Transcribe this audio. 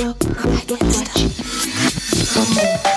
get what a touch.